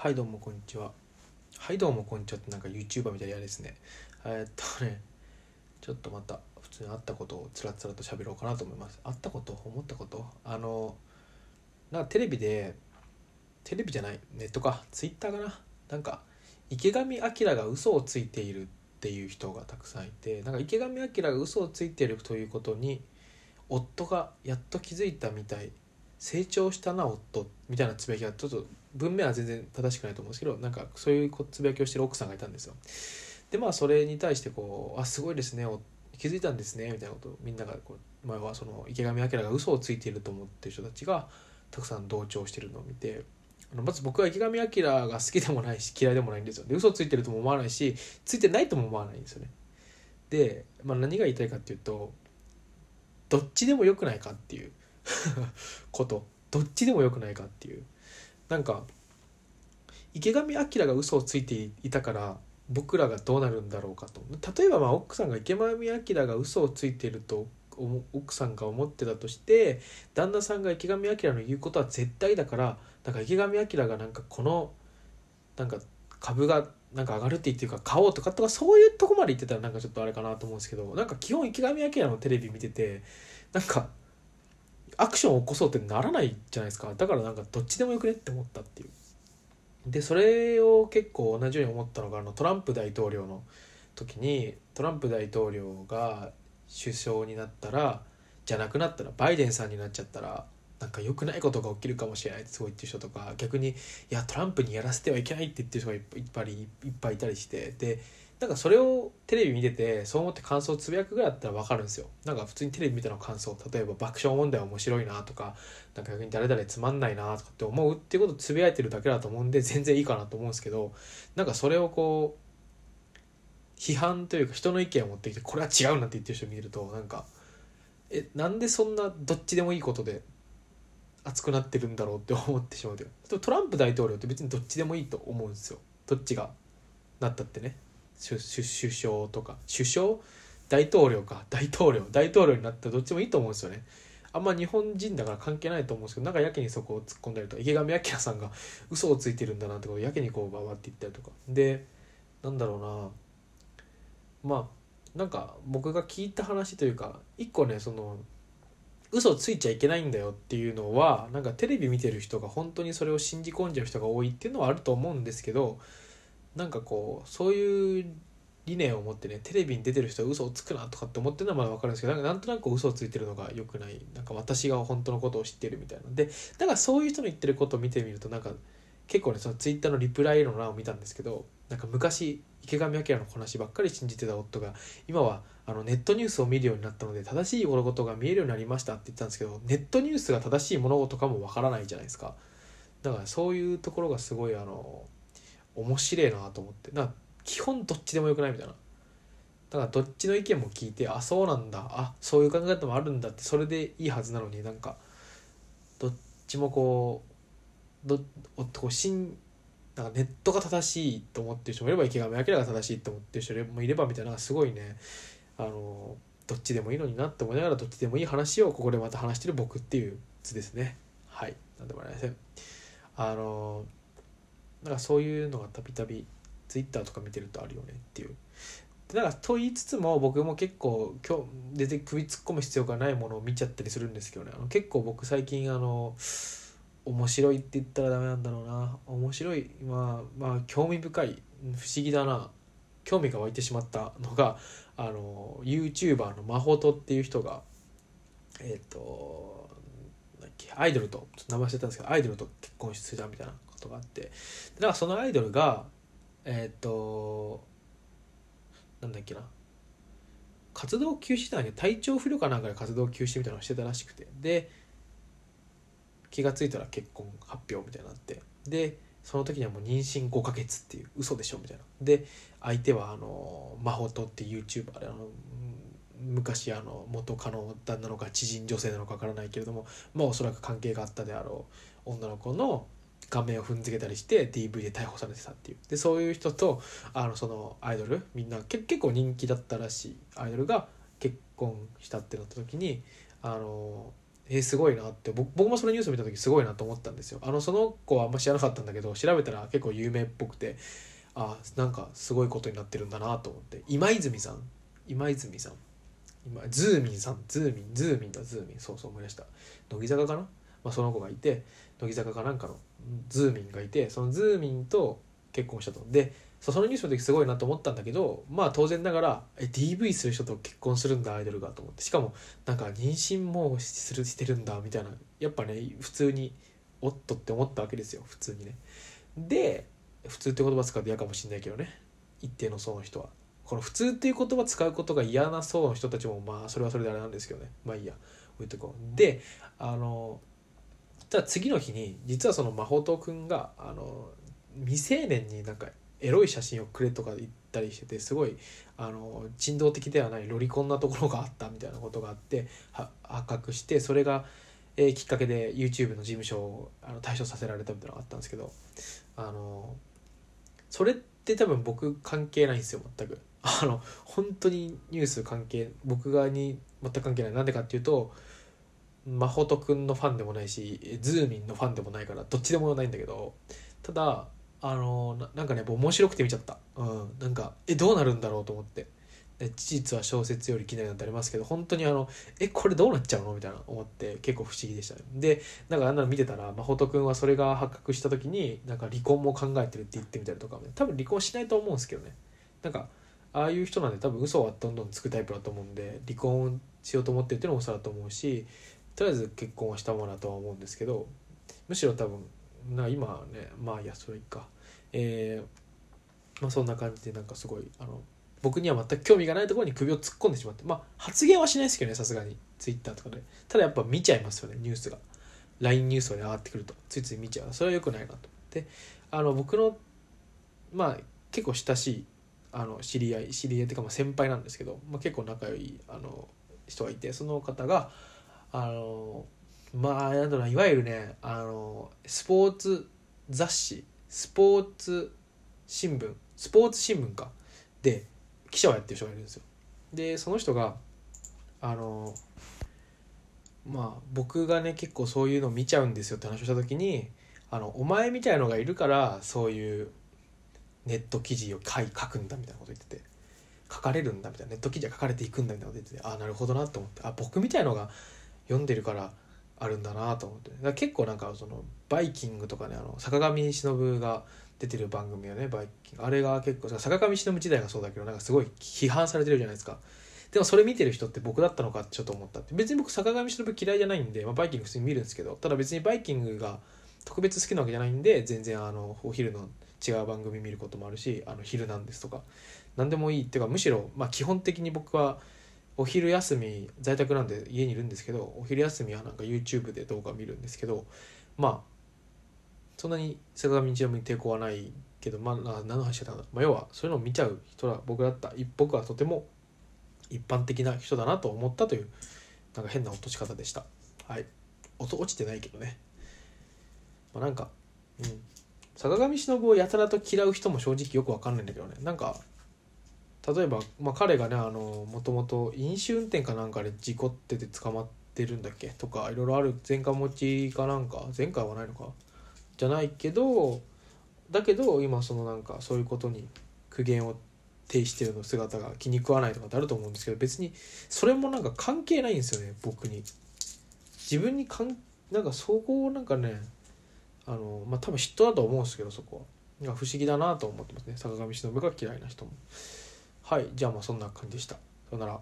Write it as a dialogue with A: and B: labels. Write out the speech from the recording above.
A: はいどうもこんにちは。はいどうもこんにちはってなんか YouTuber みたいな嫌ですね。えーっとねちょっとまた普通にあったことをつらつらと喋ろうかなと思います。あったこと？思ったこと？あのなんかテレビでテレビじゃないネットか。Twitter かな。なんか池上彰が嘘をついているっていう人がたくさんいてなんか池上彰が嘘をついているということに夫がやっと気づいたみたい。成長したな夫。みたいなつぶやきがちょっと文面は全然正しくないと思うんですけどなんかそういうつぶやきをしてる奥さんがいたんですよ。でまあそれに対してこう「あすごいですね気づいたんですね」みたいなことをみんながこう前はその池上彰が嘘をついていると思ってる人たちがたくさん同調してるのを見てあのまず僕は池上彰が好きでもないし嫌いでもないんですよ。で嘘ついてるとも思わないしついてないとも思わないんですよね。で、まあ、何が言いたいかっていうとどっちでもよくないかっていう。ことどっちでもよくないかっていう。なんか池上彰が嘘をついていたから僕らがどうなるんだろうかと。例えばまあ奥さんが池上彰が嘘をついていると奥さんが思ってたとして旦那さんが池上彰の言うことは絶対だからなんか池上彰がなんかこのなんか株がなんか上がるって言っていうか買おうとかとかそういうとこまで言ってたらなんかちょっとあれかなと思うんですけどなんか基本池上彰のテレビ見ててなんかアクションを起こそうってならないじゃないですか。だからなんかどっちでもよくねって思ったっていう。でそれを結構同じように思ったのがあのトランプ大統領の時にトランプ大統領が首相になったらじゃなくなったらバイデンさんになっちゃったらなんか良くないことが起きるかもしれないってすごい言ってる人とか逆にいやトランプにやらせてはいけないって言ってる人がいっぱいいっぱいいたりしてでなんかそれをテレビ見ててそう思って感想をつぶやくぐらいだったら分かるんですよ。なんか普通にテレビ見たの感想例えば爆笑問題面白いなとかなんか逆に誰々つまんないなとかって思うっていうことをつぶやいてるだけだと思うんで全然いいかなと思うんですけどなんかそれをこう批判というか人の意見を持ってきてこれは違うなって言ってる人見るとなんかえなんでそんなどっちでもいいことで熱くなってるんだろうって思ってしまうという。トランプ大統領って別にどっちでもいいと思うんですよ。どっちがなったってね。首相とか首相？大統領か。大統領。大統領になったらどっちもいいと思うんですよね。あんま日本人だから関係ないと思うんですけどなんかやけにそこを突っ込んだりとか池上彰さんが嘘をついてるんだなってことをやけにこうババって言ったりとか。でなんだろうな。まあなんか僕が聞いた話というか一個ねその嘘ついちゃいけないんだよっていうのはなんかテレビ見てる人が本当にそれを信じ込んじゃう人が多いっていうのはあると思うんですけどなんかこうそういう理念を持ってねテレビに出てる人は嘘をつくなとかって思ってるのはまだ分かるんですけどなんかなんとなく嘘をついてるのが良くない。なんか私が本当のことを知ってるみたいな。でだからそういう人の言ってることを見てみるとなんか結構ねそのツイッターのリプライの欄を見たんですけどなんか昔池上彰の話ばっかり信じてた夫が今はあのネットニュースを見るようになったので正しい物事が見えるようになりましたって言ったんですけどネットニュースが正しい物事かもわからないじゃないですか。だからそういうところがすごいあの面白いなと思って。な基本どっちでもよくないみたいな。だからどっちの意見も聞いてあそうなんだ。あそういう考え方もあるんだってそれでいいはずなのになんかどっちもこうどこうしんなんかネットが正しいと思ってる人もいれば池上彰が正しいと思ってる人もいればみたいなすごいね。あのどっちでもいいのになって思いながらどっちでもいい話をここでまた話してる僕っていう図ですね。はい。なんでもありません。あのなんかそういうのがたびたびツイッターとか見てるとあるよねっていう。だかと言いつつも僕も結構今日出て首突っ込む必要がないものを見ちゃったりするんですけどね。あの結構僕最近あの面白いって言ったらダメなんだろうな。面白いまあまあ興味深い不思議だな。興味が湧いてしまったのがあの YouTuber のマホトっていう人がえっ、ー、とアイドルとちょっと名前忘れたんですけどアイドルと結婚してたみたいな。ことがあって。だかそのアイドルがえっ、ー、となんだっけな。活動休止だけ体調不良かなんかで活動休止みたいなのをしてたらしくて。で気が付いたら結婚発表みたいになって。でその時にはもう妊娠5ヶ月っていう嘘でしょみたいな。で相手はあのマホトっていう YouTuber であの昔あの元カノ旦那のか知人女性なのかわからないけれどもまあおそらく関係があったであろう女の子の顔面を踏んづけたりして DV で逮捕されてたっていう。でそういう人とあのそのアイドルみんな結構人気だったらしい。アイドルが結婚したってなった時にあのえー、すごいなって僕もそのニュース見た時すごいなと思ったんですよ。あのその子はあんま知らなかったんだけど調べたら結構有名っぽくてあなんかすごいことになってるんだなと思って。今泉さん。今泉さん。今ズーミンさん。ズーミン。ズーミンだズーミン。そうそう思い出した。乃木坂かな、まあ、その子がいて乃木坂かなんかのズーミンがいてそのズーミンと結婚したと。でそのニュースの時すごいなと思ったんだけどまあ当然ながらえ DV する人と結婚するんだアイドルがと思って。しかもなんか妊娠もするしてるんだみたいな。やっぱね普通におっとって思ったわけですよ。普通にね。で普通って言葉使うと嫌かもしんないけどね。一定の層の人は。この普通っていう言葉使うことが嫌な層の人たちもまあそれはそれであれなんですけどね。まあいいや。置いとこう。であのただ次の日に実はその真帆くんがあの未成年になんかエロい写真をくれとか言ったりしててすごいあの人道的ではないロリコンなところがあったみたいなことがあって発覚してそれが、えー、きっかけで YouTube の事務所をあの対処させられたみたいなのがあったんですけどあのそれって多分僕関係ないんですよ全く。あの本当にニュース関係僕側に全く関係ないなんでかっていうと真帆くんのファンでもないしズーミンのファンでもないからどっちでもないんだけどただあのななんかね面白くて見ちゃった。うん。なんかえどうなるんだろうと思って。で事実は小説よりきなりなんてありますけど本当にあのえこれどうなっちゃうの？みたいな思って結構不思議でしたね。でなんかあんなの見てたら真帆くんはそれが発覚した時になんか離婚も考えてるって言ってみたりとか、多分離婚しないと思うんですけどね。なんかああいう人なんで多分嘘はどんどんつくタイプだと思うんで離婚しようと思ってるっていうのも嘘だと思うしとりあえず結婚はしたものだとは思うんですけどむしろ多分な今ねまあいやそれいいか。えー、まあそんな感じでなんかすごいあの僕には全く興味がないところに首を突っ込んでしまってまあ発言はしないですけどねさすがに。ツイッターとかで。ただやっぱ見ちゃいますよねニュースが。LINE ニュースが上がってくると。ついつい見ちゃう。それは良くないなと。であの僕のまあ結構親しいあの知り合い知り合いっていうかまあ先輩なんですけど、まあ、結構仲良いあの人がいてその方があのまあなんだろういわゆるねあのスポーツ雑誌スポーツ新聞スポーツ新聞かで記者をやってる人がいるんですよ。でその人があのまあ僕がね結構そういうの見ちゃうんですよって話をした時にあのお前みたいのがいるからそういうネット記事を書い書くんだみたいなこと言ってて書かれるんだみたいなネット記事が書かれていくんだみたいなこと言っててああなるほどなと思ってあ僕みたいのが読んでるからあるんだなと思って。だ結構なんかそのバイキングとかねあの坂上忍が出てる番組はねバイキング。あれが結構坂上忍時代がそうだけどなんかすごい批判されてるじゃないですか。でもそれ見てる人って僕だったのかちょっと思ったって。別に僕坂上忍嫌いじゃないんで、まあ、バイキング普通に見るんですけどただ別にバイキングが特別好きなわけじゃないんで全然あのお昼の違う番組見ることもあるし「あの昼なんです」とか。何でもいいっていうかむしろ、まあ、基本的に僕はお昼休み在宅なんで家にいるんですけどお昼休みはなんか YouTube で動画見るんですけどまあそんなに坂上忍に抵抗はないけどまあ何の話だったんだ、まあ、要はそういうのを見ちゃう人は僕だった僕はとても一般的な人だなと思ったというなんか変な落とし方でした。はい。音落ちてないけどね。まあなんかうん。坂上忍をやたらと嫌う人も正直よくわかんないんだけどね。なんか例えば、まあ、彼がねもともと飲酒運転かなんかで事故ってて捕まってるんだっけ？とかいろいろある。前科持ちかなんか？前回はないのか？じゃないけどだけど今そのなんかそういうことに苦言を呈してるの姿が気に食わないとかってあると思うんですけど別にそれもなんか関係ないんですよね僕に。自分にかんなんかそこをなんかねあのまあ多分嫉妬だと思うんですけどそこは。不思議だなと思ってますね。坂上忍が嫌いな人も。はいじゃあまあそんな感じでした。さよなら。